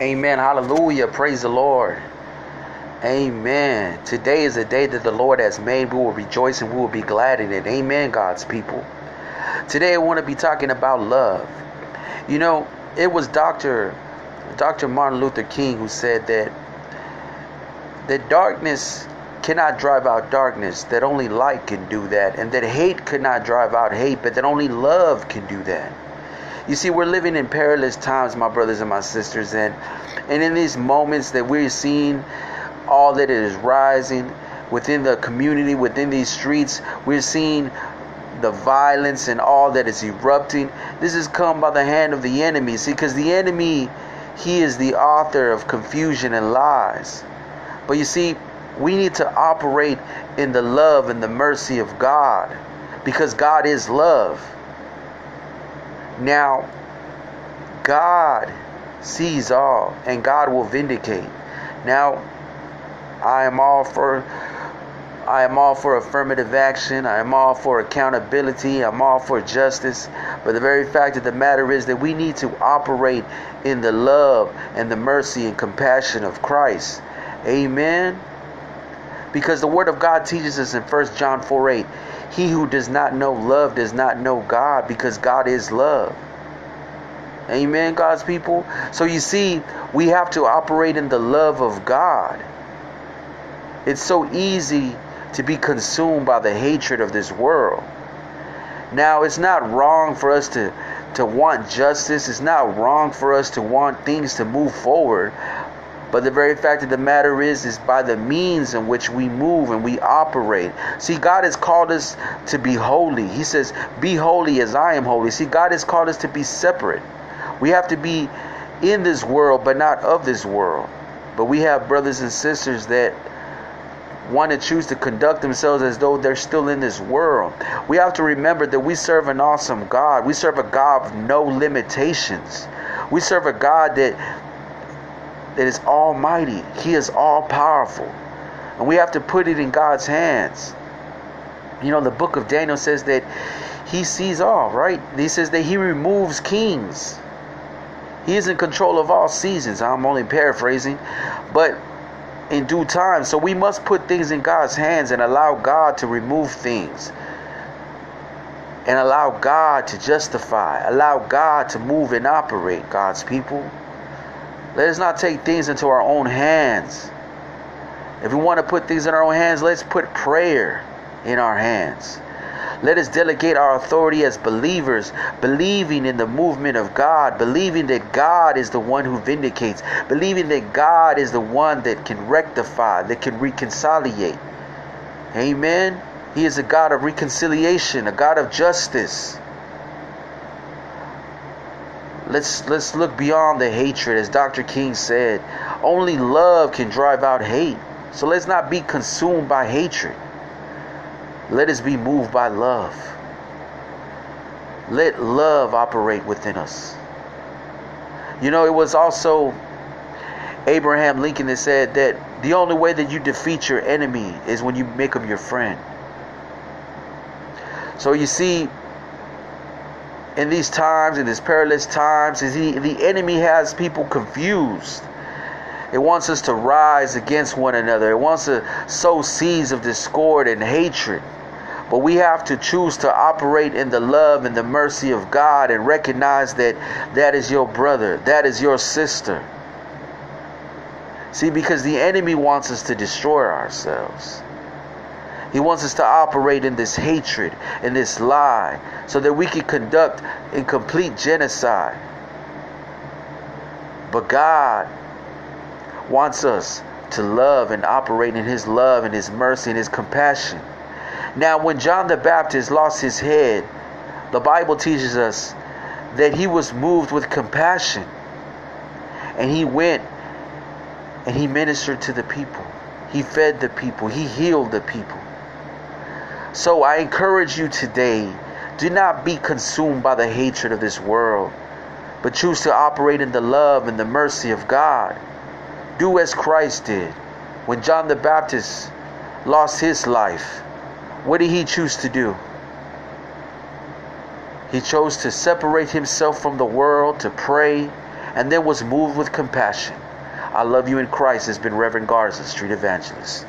Amen. Hallelujah. Praise the Lord. Amen. Today is a day that the Lord has made. We will rejoice and we will be glad in it. Amen, God's people. Today I want to be talking about love. You know, it was Dr. Dr. Martin Luther King who said that that darkness cannot drive out darkness, that only light can do that, and that hate could not drive out hate, but that only love can do that. You see, we're living in perilous times, my brothers and my sisters, and and in these moments that we're seeing all that is rising within the community, within these streets, we're seeing the violence and all that is erupting. This has come by the hand of the enemy. See, because the enemy, he is the author of confusion and lies. But you see, we need to operate in the love and the mercy of God because God is love. Now, God sees all and God will vindicate. Now, I am all for I am all for affirmative action. I am all for accountability. I'm all for justice. But the very fact of the matter is that we need to operate in the love and the mercy and compassion of Christ. Amen. Because the Word of God teaches us in 1 John 4 8 he who does not know love does not know God because God is love. Amen, God's people. So you see, we have to operate in the love of God. It's so easy to be consumed by the hatred of this world. Now, it's not wrong for us to, to want justice. It's not wrong for us to want things to move forward. But the very fact of the matter is, is by the means in which we move and we operate. See, God has called us to be holy. He says, Be holy as I am holy. See, God has called us to be separate. We have to be in this world, but not of this world. But we have brothers and sisters that want to choose to conduct themselves as though they're still in this world. We have to remember that we serve an awesome God. We serve a God of no limitations. We serve a God that that is almighty. He is all powerful. And we have to put it in God's hands. You know, the book of Daniel says that he sees all, right? He says that he removes kings. He is in control of all seasons. I'm only paraphrasing. But in due time. So we must put things in God's hands and allow God to remove things. And allow God to justify. Allow God to move and operate, God's people. Let us not take things into our own hands. If we want to put things in our own hands, let's put prayer in our hands. Let us delegate our authority as believers, believing in the movement of God, believing that God is the one who vindicates, believing that God is the one that can rectify, that can reconciliate. Amen. He is a God of reconciliation, a God of justice. Let's let's look beyond the hatred as Dr. King said. Only love can drive out hate. So let's not be consumed by hatred. Let us be moved by love. Let love operate within us. You know, it was also Abraham Lincoln that said that the only way that you defeat your enemy is when you make him your friend. So you see, in these times, in these perilous times, is he, the enemy has people confused. It wants us to rise against one another. It wants to sow seeds of discord and hatred. But we have to choose to operate in the love and the mercy of God and recognize that that is your brother, that is your sister. See, because the enemy wants us to destroy ourselves. He wants us to operate in this hatred, in this lie, so that we can conduct in complete genocide. But God wants us to love and operate in His love and His mercy and His compassion. Now, when John the Baptist lost his head, the Bible teaches us that he was moved with compassion and he went and he ministered to the people. He fed the people. He healed the people. So I encourage you today do not be consumed by the hatred of this world, but choose to operate in the love and the mercy of God. Do as Christ did. When John the Baptist lost his life, what did he choose to do? He chose to separate himself from the world, to pray, and then was moved with compassion. I love you in Christ has been Reverend Garza, Street Evangelist.